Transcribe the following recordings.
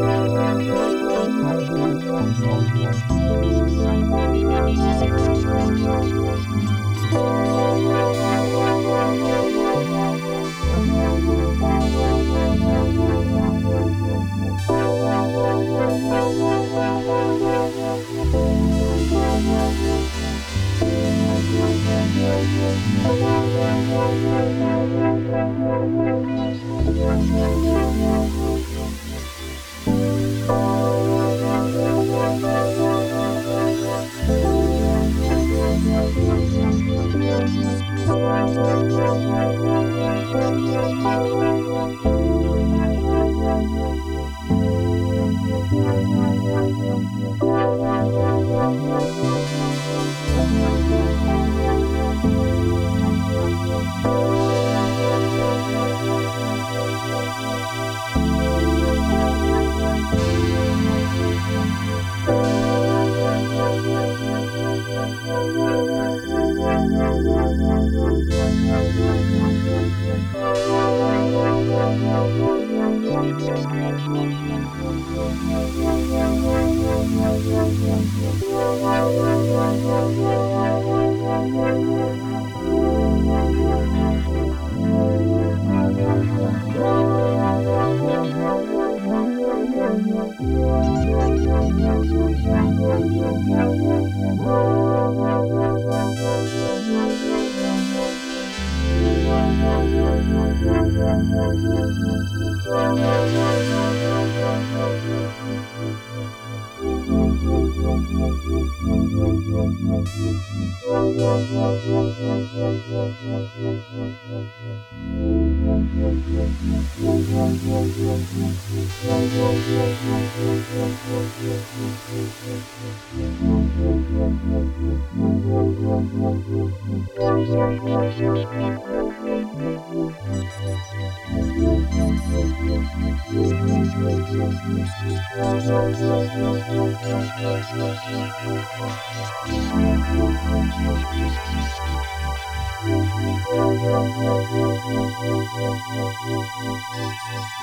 around.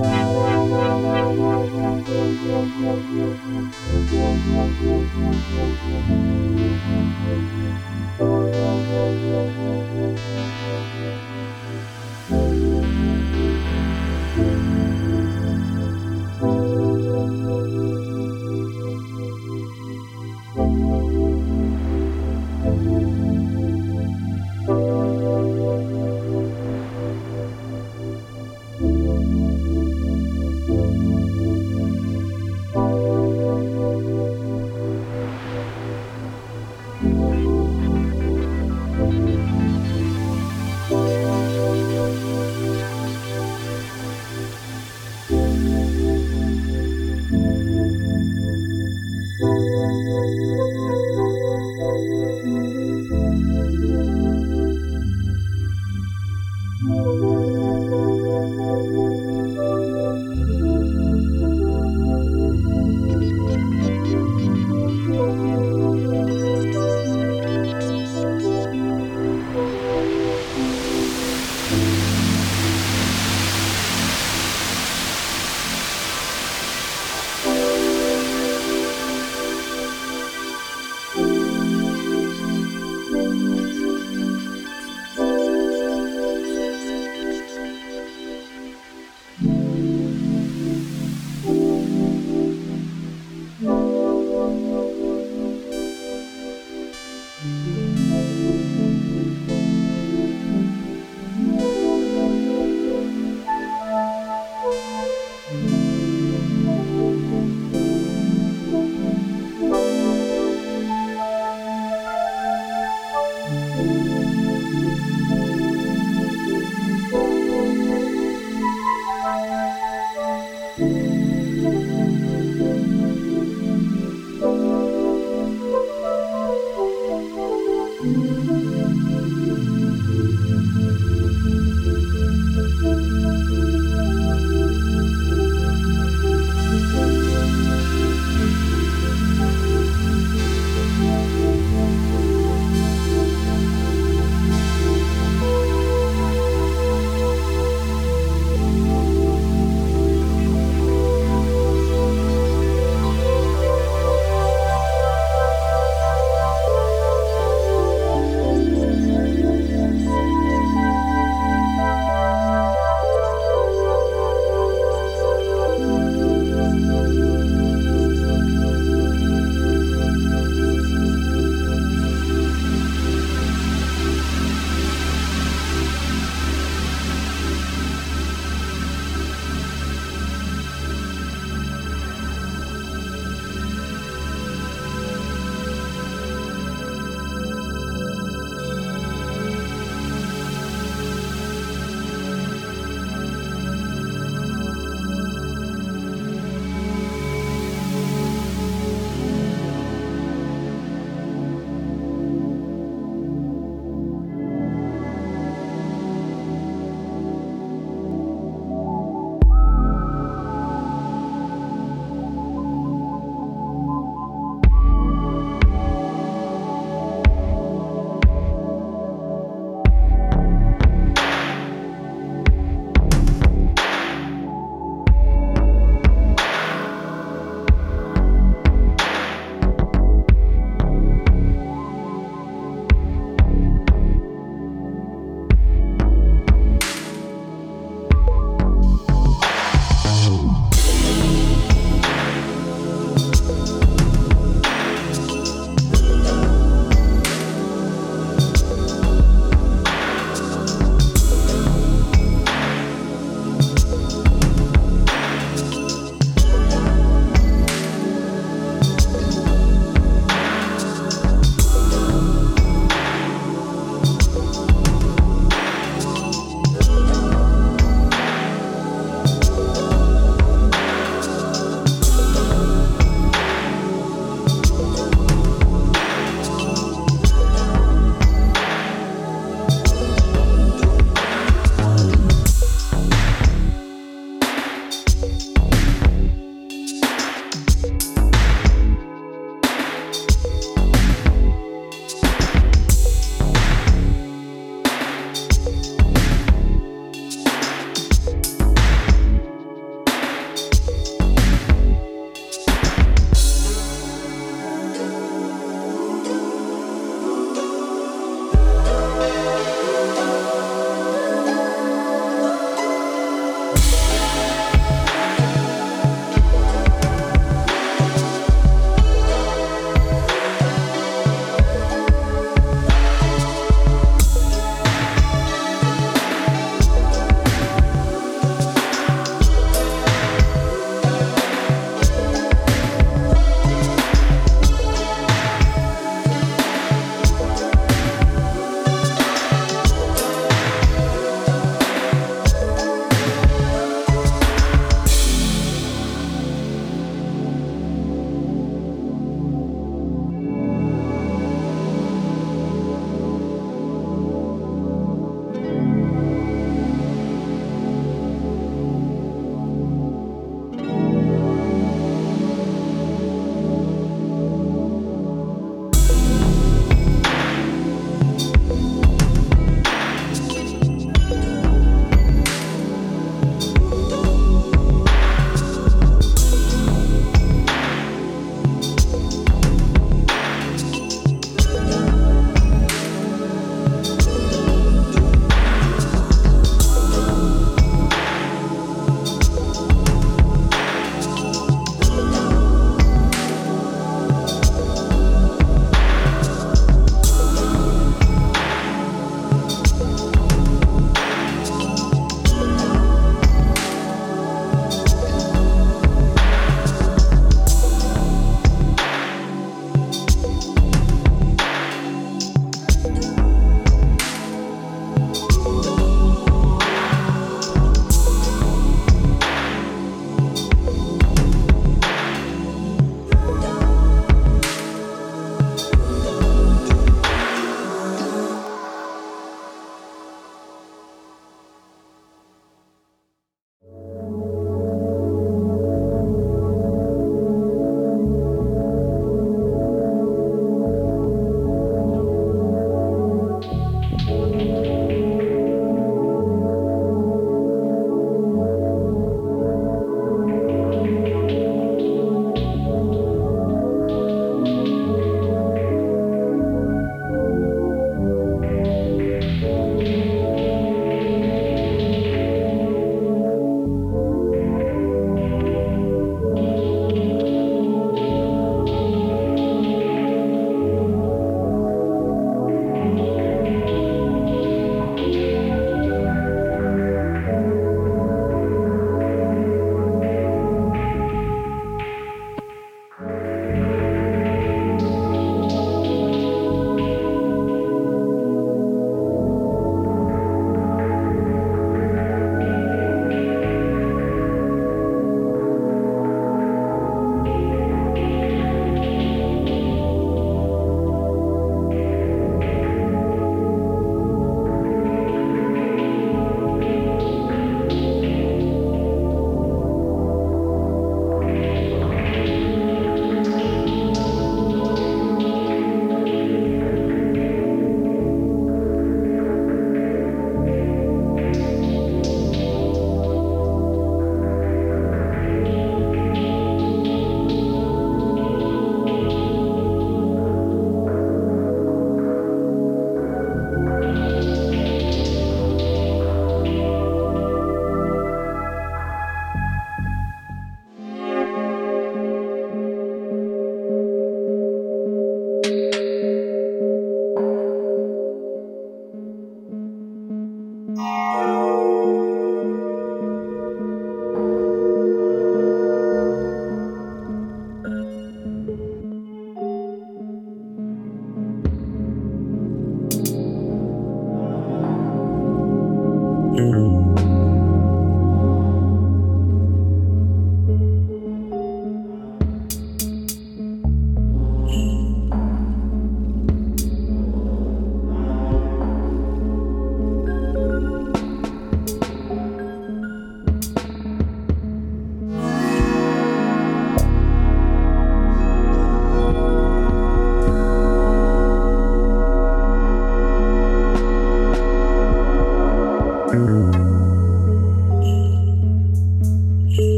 Wow. Thank you.